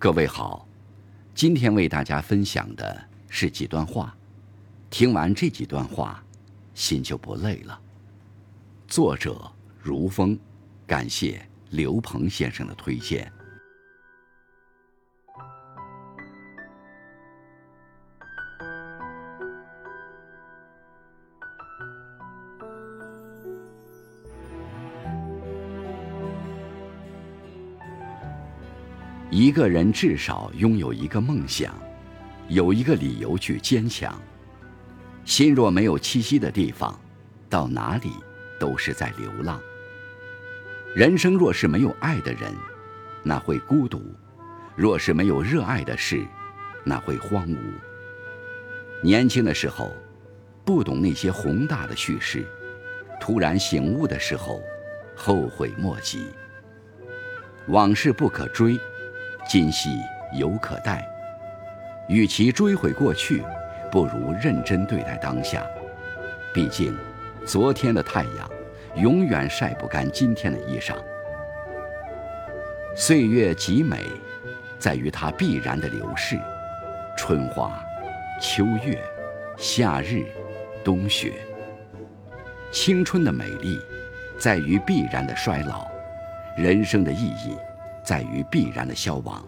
各位好，今天为大家分享的是几段话。听完这几段话，心就不累了。作者如风，感谢刘鹏先生的推荐。一个人至少拥有一个梦想，有一个理由去坚强。心若没有栖息的地方，到哪里都是在流浪。人生若是没有爱的人，那会孤独；若是没有热爱的事，那会荒芜。年轻的时候，不懂那些宏大的叙事，突然醒悟的时候，后悔莫及。往事不可追。今夕犹可待，与其追悔过去，不如认真对待当下。毕竟，昨天的太阳永远晒不干今天的衣裳。岁月极美，在于它必然的流逝。春花、秋月、夏日、冬雪。青春的美丽，在于必然的衰老。人生的意义。在于必然的消亡，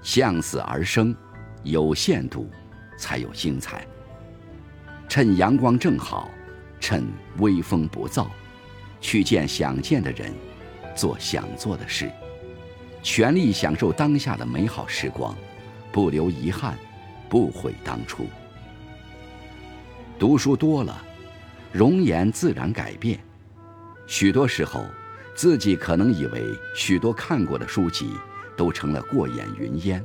向死而生，有限度，才有精彩。趁阳光正好，趁微风不燥，去见想见的人，做想做的事，全力享受当下的美好时光，不留遗憾，不悔当初。读书多了，容颜自然改变，许多时候。自己可能以为许多看过的书籍都成了过眼云烟，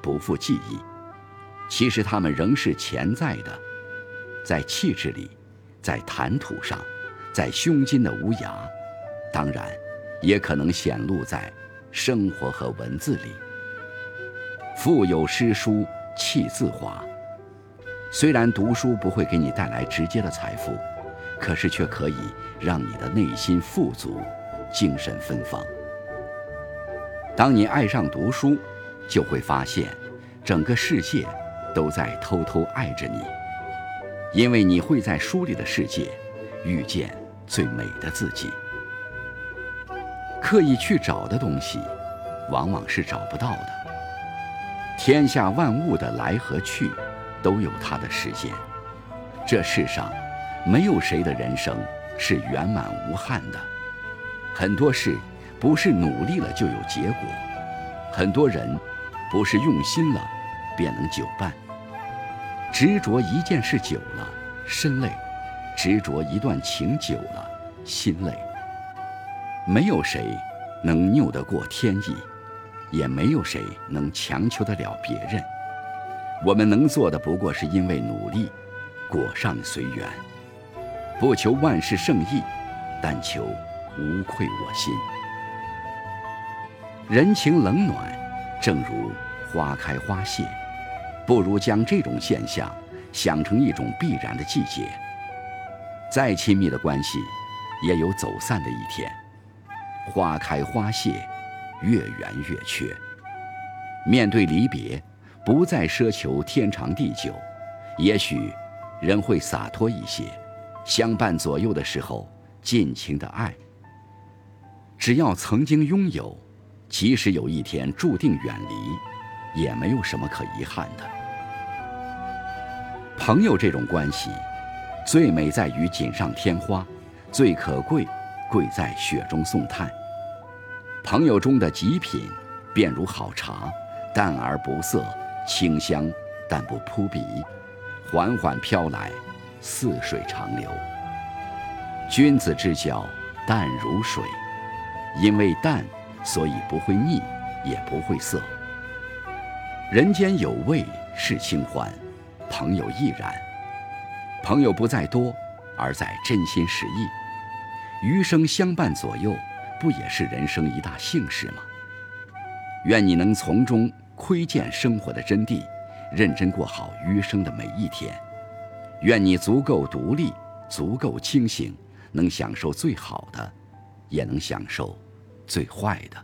不复记忆。其实它们仍是潜在的，在气质里，在谈吐上，在胸襟的无涯。当然，也可能显露在生活和文字里。腹有诗书气自华。虽然读书不会给你带来直接的财富，可是却可以让你的内心富足。精神芬芳。当你爱上读书，就会发现，整个世界都在偷偷爱着你，因为你会在书里的世界遇见最美的自己。刻意去找的东西，往往是找不到的。天下万物的来和去，都有它的时间。这世上，没有谁的人生是圆满无憾的。很多事不是努力了就有结果，很多人不是用心了便能久伴。执着一件事久了身累，执着一段情久了心累。没有谁能拗得过天意，也没有谁能强求得了别人。我们能做的不过是因为努力，果上随缘，不求万事胜意，但求。无愧我心。人情冷暖，正如花开花谢，不如将这种现象想成一种必然的季节。再亲密的关系，也有走散的一天。花开花谢，月圆月缺。面对离别，不再奢求天长地久，也许人会洒脱一些。相伴左右的时候，尽情的爱。只要曾经拥有，即使有一天注定远离，也没有什么可遗憾的。朋友这种关系，最美在于锦上添花，最可贵贵在雪中送炭。朋友中的极品，便如好茶，淡而不涩，清香但不扑鼻，缓缓飘来，似水长流。君子之交淡如水。因为淡，所以不会腻，也不会涩。人间有味是清欢，朋友亦然。朋友不在多，而在真心实意。余生相伴左右，不也是人生一大幸事吗？愿你能从中窥见生活的真谛，认真过好余生的每一天。愿你足够独立，足够清醒，能享受最好的，也能享受。最坏的。